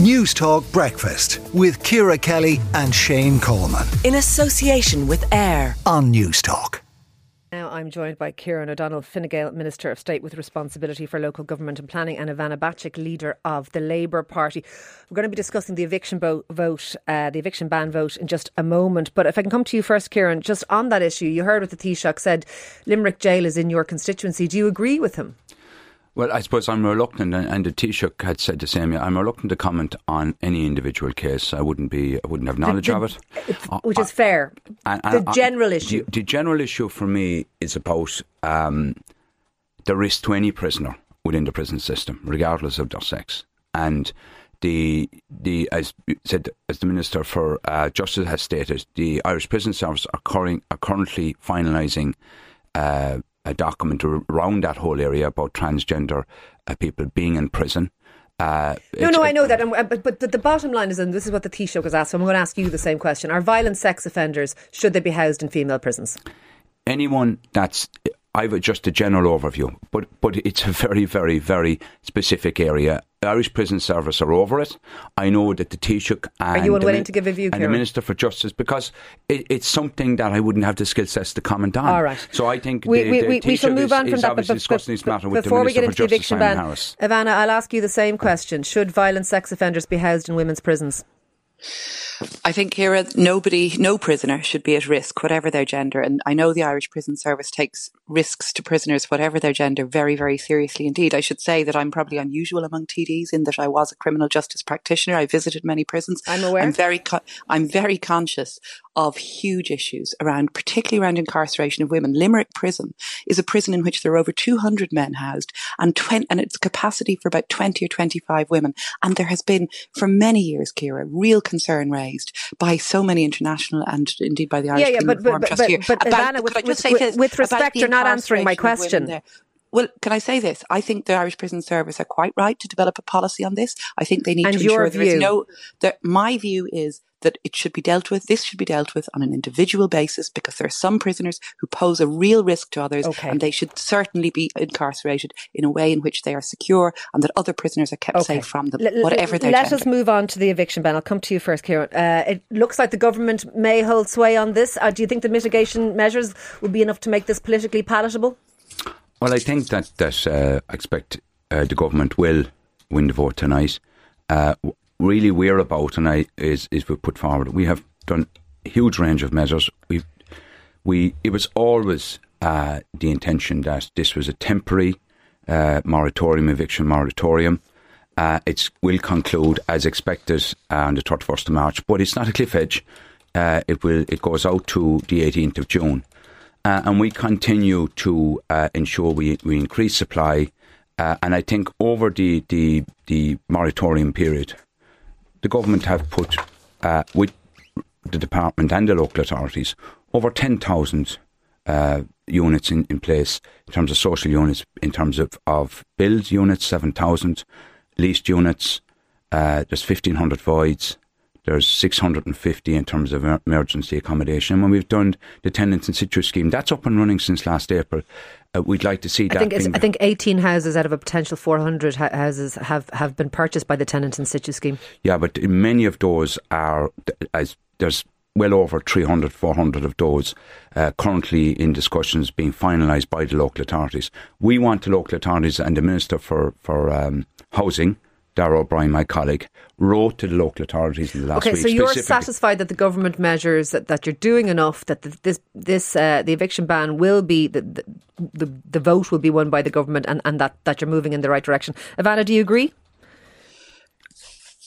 Newstalk Breakfast with Ciara Kelly and Shane Coleman. In association with AIR on News Talk. Now I'm joined by Kieran O'Donnell, Fine Gael Minister of State with responsibility for local government and planning, and Ivana Bacik, leader of the Labour Party. We're going to be discussing the eviction bo- vote, uh, the eviction ban vote, in just a moment. But if I can come to you first, Kieran, just on that issue, you heard what the Taoiseach said. Limerick Jail is in your constituency. Do you agree with him? Well, I suppose I'm reluctant, and the Taoiseach had said the same. I'm reluctant to comment on any individual case. I wouldn't be, I wouldn't have knowledge the, the, of it, which is fair. And, and, the general issue. The, the, general issue for me is about um, the risk to any prisoner within the prison system, regardless of their sex, and the the as said as the minister for uh, justice has stated, the Irish Prison Service are, curring, are currently finalising. Uh, a document around that whole area about transgender uh, people being in prison. Uh, no, no, I know that, but, but the, the bottom line is, and this is what the Taoiseach was asked. So I'm going to ask you the same question: Are violent sex offenders should they be housed in female prisons? Anyone that's I've just a general overview, but but it's a very, very, very specific area. The Irish Prison Service are over it. I know that the Taoiseach and, are you unwilling to give a view, and the Minister for Justice, because it, it's something that I wouldn't have the skill sets to comment on. All right. So I think we, the, we, the we, we shall move on is, from is that. But, discussing this matter with before the we get into the eviction ban, Harris. Ivana, I'll ask you the same question: Should violent sex offenders be housed in women's prisons? I think here nobody, no prisoner should be at risk, whatever their gender. And I know the Irish Prison Service takes risks to prisoners, whatever their gender, very, very seriously indeed. I should say that I'm probably unusual among TDs in that I was a criminal justice practitioner. I visited many prisons. I'm aware. I'm very, I'm very conscious of huge issues around, particularly around incarceration of women. Limerick Prison is a prison in which there are over 200 men housed and 20, and its capacity for about 20 or 25 women. And there has been, for many years, Ciara, real concern raised by so many international and indeed by the Irish yeah, yeah, but, but, but. But, about, Ivana, with, with, with, with respect, you're not answering my question. Well, can I say this? I think the Irish Prison Service are quite right to develop a policy on this. I think they need and to ensure view? there is no. That my view is that it should be dealt with. This should be dealt with on an individual basis because there are some prisoners who pose a real risk to others, okay. and they should certainly be incarcerated in a way in which they are secure and that other prisoners are kept okay. safe from them, L- whatever their Let gender. us move on to the eviction ban. I'll come to you first, Kieran. Uh, it looks like the government may hold sway on this. Uh, do you think the mitigation measures will be enough to make this politically palatable? Well, I think that that uh, I expect uh, the government will win the vote tonight. Uh, really, we're about tonight is is we put forward. We have done a huge range of measures. We we it was always uh, the intention that this was a temporary uh, moratorium, eviction moratorium. Uh, it will conclude as expected on the 31st of March, but it's not a cliff edge. it will it goes out to the 18th of June. Uh, and we continue to uh, ensure we, we increase supply. Uh, and I think over the, the, the moratorium period, the government have put, with the department and the local authorities, over 10,000 units in, in place in terms of social units, in terms of, of build units, 7,000, leased units, there's 1,500 voids, there's 650 in terms of emergency accommodation. And when we've done the tenants in situ scheme, that's up and running since last April. Uh, we'd like to see that. I think, I think 18 houses out of a potential 400 houses have, have been purchased by the tenants in situ scheme. Yeah, but many of those are, as there's well over 300, 400 of those uh, currently in discussions being finalised by the local authorities. We want the local authorities and the Minister for, for um, Housing Darragh O'Brien, my colleague, wrote to the local authorities in the last okay, week. Okay, so you're satisfied that the government measures that, that you're doing enough that the, this this uh, the eviction ban will be the, the the the vote will be won by the government and, and that, that you're moving in the right direction. Ivana, do you agree?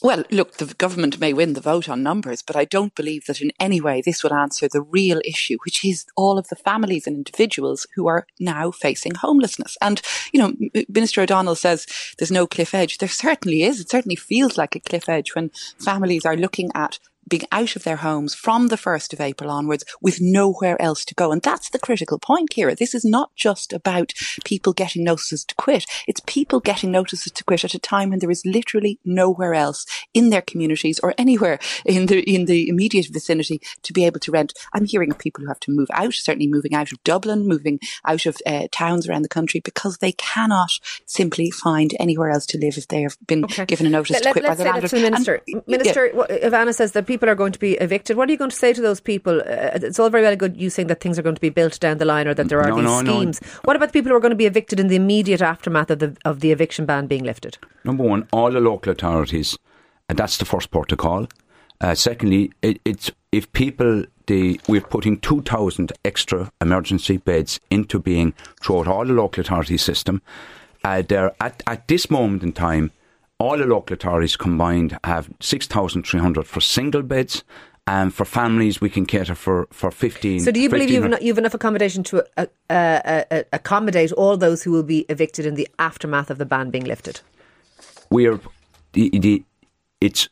Well, look, the government may win the vote on numbers, but I don't believe that in any way this will answer the real issue, which is all of the families and individuals who are now facing homelessness. And, you know, Minister O'Donnell says there's no cliff edge. There certainly is. It certainly feels like a cliff edge when families are looking at being out of their homes from the 1st of April onwards with nowhere else to go. And that's the critical point, Ciara. This is not just about people getting notices to quit. It's people getting notices to quit at a time when there is literally nowhere else in their communities or anywhere in the, in the immediate vicinity to be able to rent. I'm hearing of people who have to move out, certainly moving out of Dublin, moving out of uh, towns around the country because they cannot simply find anywhere else to live if they have been okay. given a notice let, to quit by the landlord. Minister, and, minister, yeah. Ivana says that people are going to be evicted. What are you going to say to those people? Uh, it's all very well good you saying that things are going to be built down the line or that there are no, these no, schemes. No. What about the people who are going to be evicted in the immediate aftermath of the of the eviction ban being lifted? Number one, all the local authorities, and that's the first port to call. Uh, secondly, it, it's if people the we're putting 2,000 extra emergency beds into being throughout all the local authority system. Uh, there at at this moment in time all the local authorities combined have 6,300 for single beds and for families, we can cater for, for 15. So, do you believe you've, you've enough accommodation to uh, uh, uh, accommodate all those who will be evicted in the aftermath of the ban being lifted? We are. The, the, it's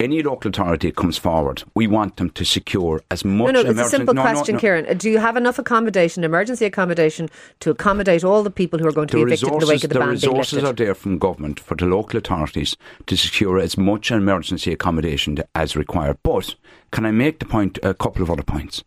any local authority comes forward, we want them to secure as much. No, no, it's a simple no, question, no, no. Kieran. Do you have enough accommodation, emergency accommodation, to accommodate all the people who are going to the be evicted in the wake of the, the ban being lifted? The resources are there from government for the local authorities to secure as much emergency accommodation as required. But can I make the point? A couple of other points.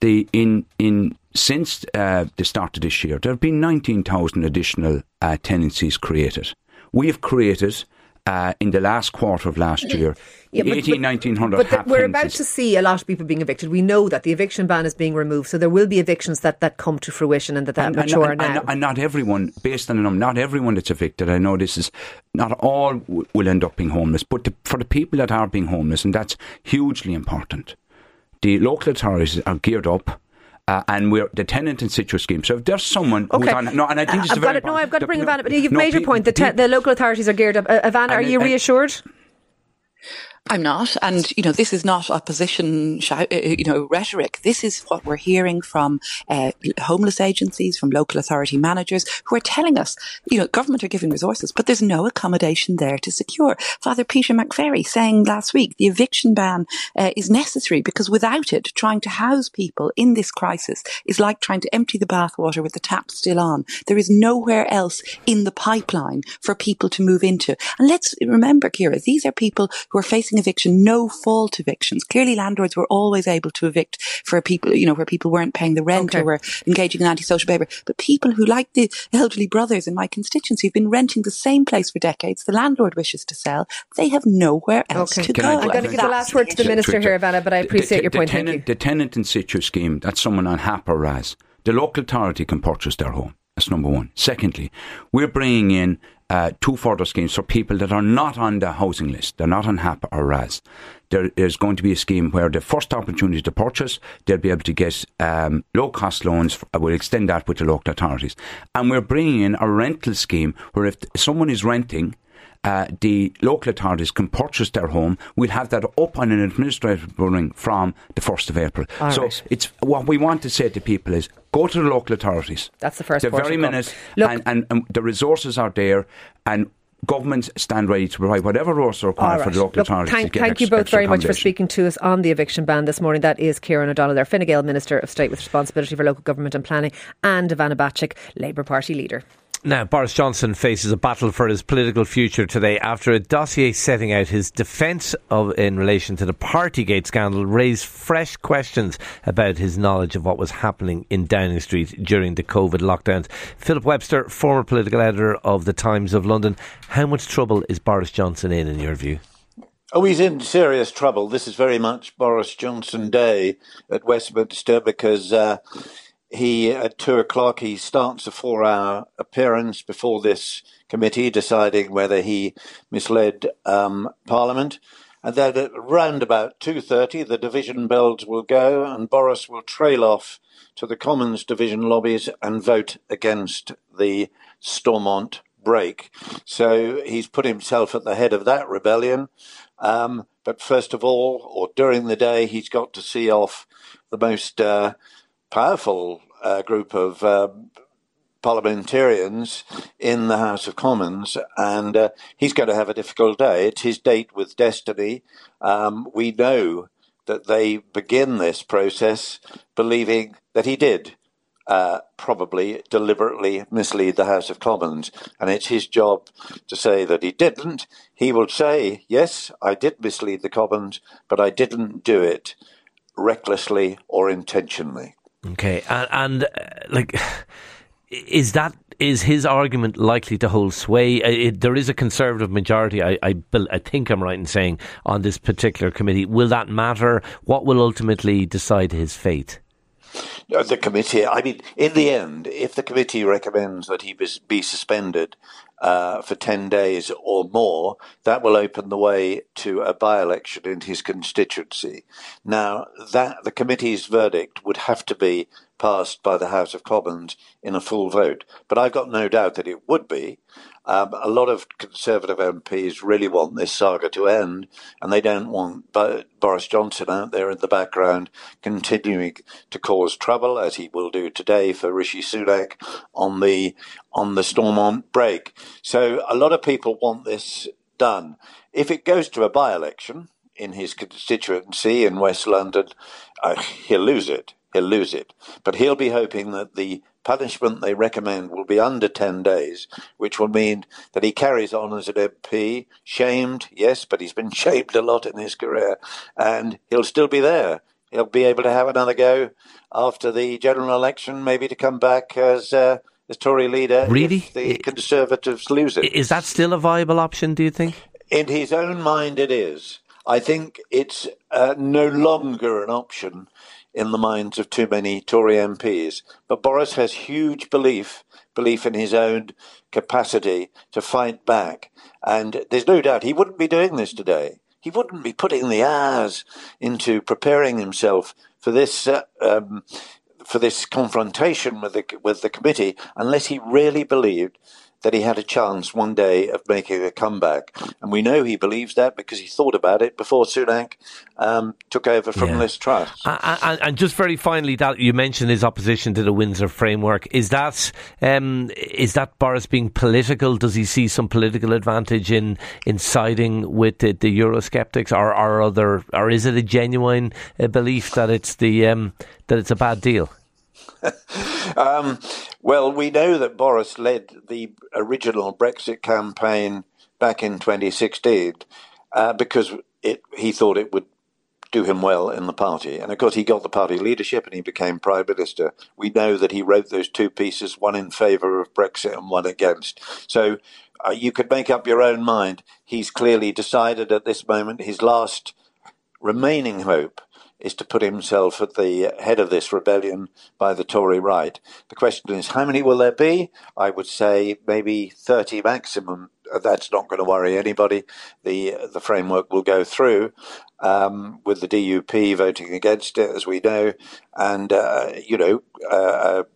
The in in since uh, the start of this year, there have been nineteen thousand additional uh, tenancies created. We have created uh, in the last quarter of last year. Yeah, but, 18, 1900 But the, we're about to see a lot of people being evicted. We know that the eviction ban is being removed, so there will be evictions that, that come to fruition and that, that and, mature and, now. And, and, not everyone, based on the number, not everyone that's evicted. I know this is not all w- will end up being homeless, but the, for the people that are being homeless, and that's hugely important. The local authorities are geared up uh, and we're the tenant in situ scheme. So if there's someone okay. who's on, no, and I think uh, I've got it. No, I've got to bring Ivana. But you've no, made your point. The, te- the local authorities are geared up. Uh, Ivana, are you reassured? I'm not. And, you know, this is not opposition, uh, you know, rhetoric. This is what we're hearing from uh, homeless agencies, from local authority managers who are telling us, you know, government are giving resources, but there's no accommodation there to secure. Father Peter McVerry saying last week the eviction ban uh, is necessary because without it, trying to house people in this crisis is like trying to empty the bathwater with the tap still on. There is nowhere else in the pipeline for people to move into. And let's remember, Ciara, these are people who are facing eviction, no fault evictions. Clearly landlords were always able to evict for people, you know, where people weren't paying the rent okay. or were engaging in antisocial behaviour. But people who, like the elderly brothers in my constituency, who've been renting the same place for decades, the landlord wishes to sell, they have nowhere else okay. to Can go. I, am going to give the last word to the Minister here, Ivana, but I appreciate the, your point. The tenant, Thank you. The tenant in situ scheme, that's someone on HAP or RAS. The local authority can purchase their home. That's number one. Secondly, we're bringing in uh, two further schemes for people that are not on the housing list. They're not on HAP or RAS. There is going to be a scheme where the first opportunity to purchase, they'll be able to get um, low cost loans. We'll extend that with the local authorities. And we're bringing in a rental scheme where if someone is renting, uh, the local authorities can purchase their home. We'll have that up on an administrative ruling from the 1st of April. All so right. it's what we want to say to people is go to the local authorities. That's the first The very minute, and, and, and the resources are there, and governments stand ready to provide whatever resources are required right. for the local Look, authorities. Thank, thank you both very much for speaking to us on the eviction ban this morning. That is Kieran O'Donnell, their Fine Gael Minister of State with responsibility for local government and planning, and Ivana Bacik, Labour Party leader. Now, Boris Johnson faces a battle for his political future today after a dossier setting out his defence of in relation to the Partygate scandal raised fresh questions about his knowledge of what was happening in Downing Street during the COVID lockdowns. Philip Webster, former political editor of the Times of London, how much trouble is Boris Johnson in, in your view? Oh, he's in serious trouble. This is very much Boris Johnson Day at Westminster because uh, he at two o'clock he starts a four-hour appearance before this committee, deciding whether he misled um, Parliament. And then at round about two thirty, the division bells will go, and Boris will trail off to the Commons division lobbies and vote against the Stormont brake. So he's put himself at the head of that rebellion. Um, but first of all, or during the day, he's got to see off the most uh, powerful uh, group of um, parliamentarians in the House of Commons, and uh, he's going to have a difficult day. It's his date with destiny. Um, we know that they begin this process believing that he did uh, probably deliberately mislead the House of Commons. And it's his job to say that he didn't. He will say, yes, I did mislead the Commons, but I didn't do it recklessly or intentionally. Okay. And, and uh, like, is that is his argument likely to hold sway? It, there is a conservative majority, I, I, I, think I'm right in saying, on this particular committee. Will that matter? What will ultimately decide his fate? The committee, I mean, in the end, if the committee recommends that he be suspended uh, for 10 days or more, that will open the way to a by election in his constituency. Now, that the committee's verdict would have to be passed by the House of Commons in a full vote. But I've got no doubt that it would be. Um, a lot of Conservative MPs really want this saga to end, and they don't want Boris Johnson out there in the background continuing to cause trouble, as he will do today for Rishi Sunak on the on the Stormont brake. So a lot of people want this done. If it goes to a by-election in his constituency in West London, uh, he'll lose it he'll lose it. But he'll be hoping that the punishment they recommend will be under 10 days, which will mean that he carries on as an MP, shamed, yes, but he's been shamed a lot in his career, and he'll still be there. He'll be able to have another go after the general election, maybe to come back as. Uh, as Tory leader, really? the Conservatives lose it. Is that still a viable option, do you think? In his own mind, it is. I think it's uh, no longer an option in the minds of too many Tory MPs. But Boris has huge belief belief in his own capacity to fight back, and there's no doubt he wouldn't be doing this today. He wouldn't be putting the hours into preparing himself for this. Uh, um, for this confrontation with the with the committee, unless he really believed that he had a chance one day of making a comeback. And we know he believes that because he thought about it before Sunak um, took over from yeah. Liz Truss. And, and, just very finally, that you mentioned his opposition to the Windsor framework. Is that um, is that Boris being political? Does he see some political advantage in in siding with the, the Eurosceptics, or, or other, or is it a genuine uh, belief that it's the um, that it's a bad deal? um, well, we know that Boris led the original Brexit campaign back in 2016 uh, because it, he thought it would do him well in the party. And of course, he got the party leadership and he became prime minister. We know that he wrote those two pieces, one in favour of Brexit and one against. So uh, you could make up your own mind. He's clearly decided at this moment his last remaining hope is to put himself at the head of this rebellion by the Tory right. The question is, how many will there be? I would say maybe 30 maximum. That's not going to worry anybody. The the framework will go through um, with the DUP voting against it, as we know, and uh, you know uh, a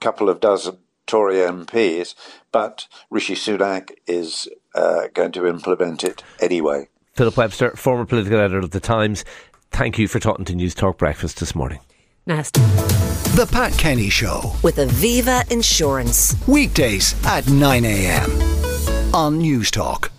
couple of dozen Tory MPs. But Rishi Sunak is uh, going to implement it anyway. Philip Webster, former political editor of the Times thank you for talking to News Talk Breakfast this morning. Nasty. The Pat Kenny Show. With Aviva Insurance. Weekdays at 9 a.m. on Newstalk.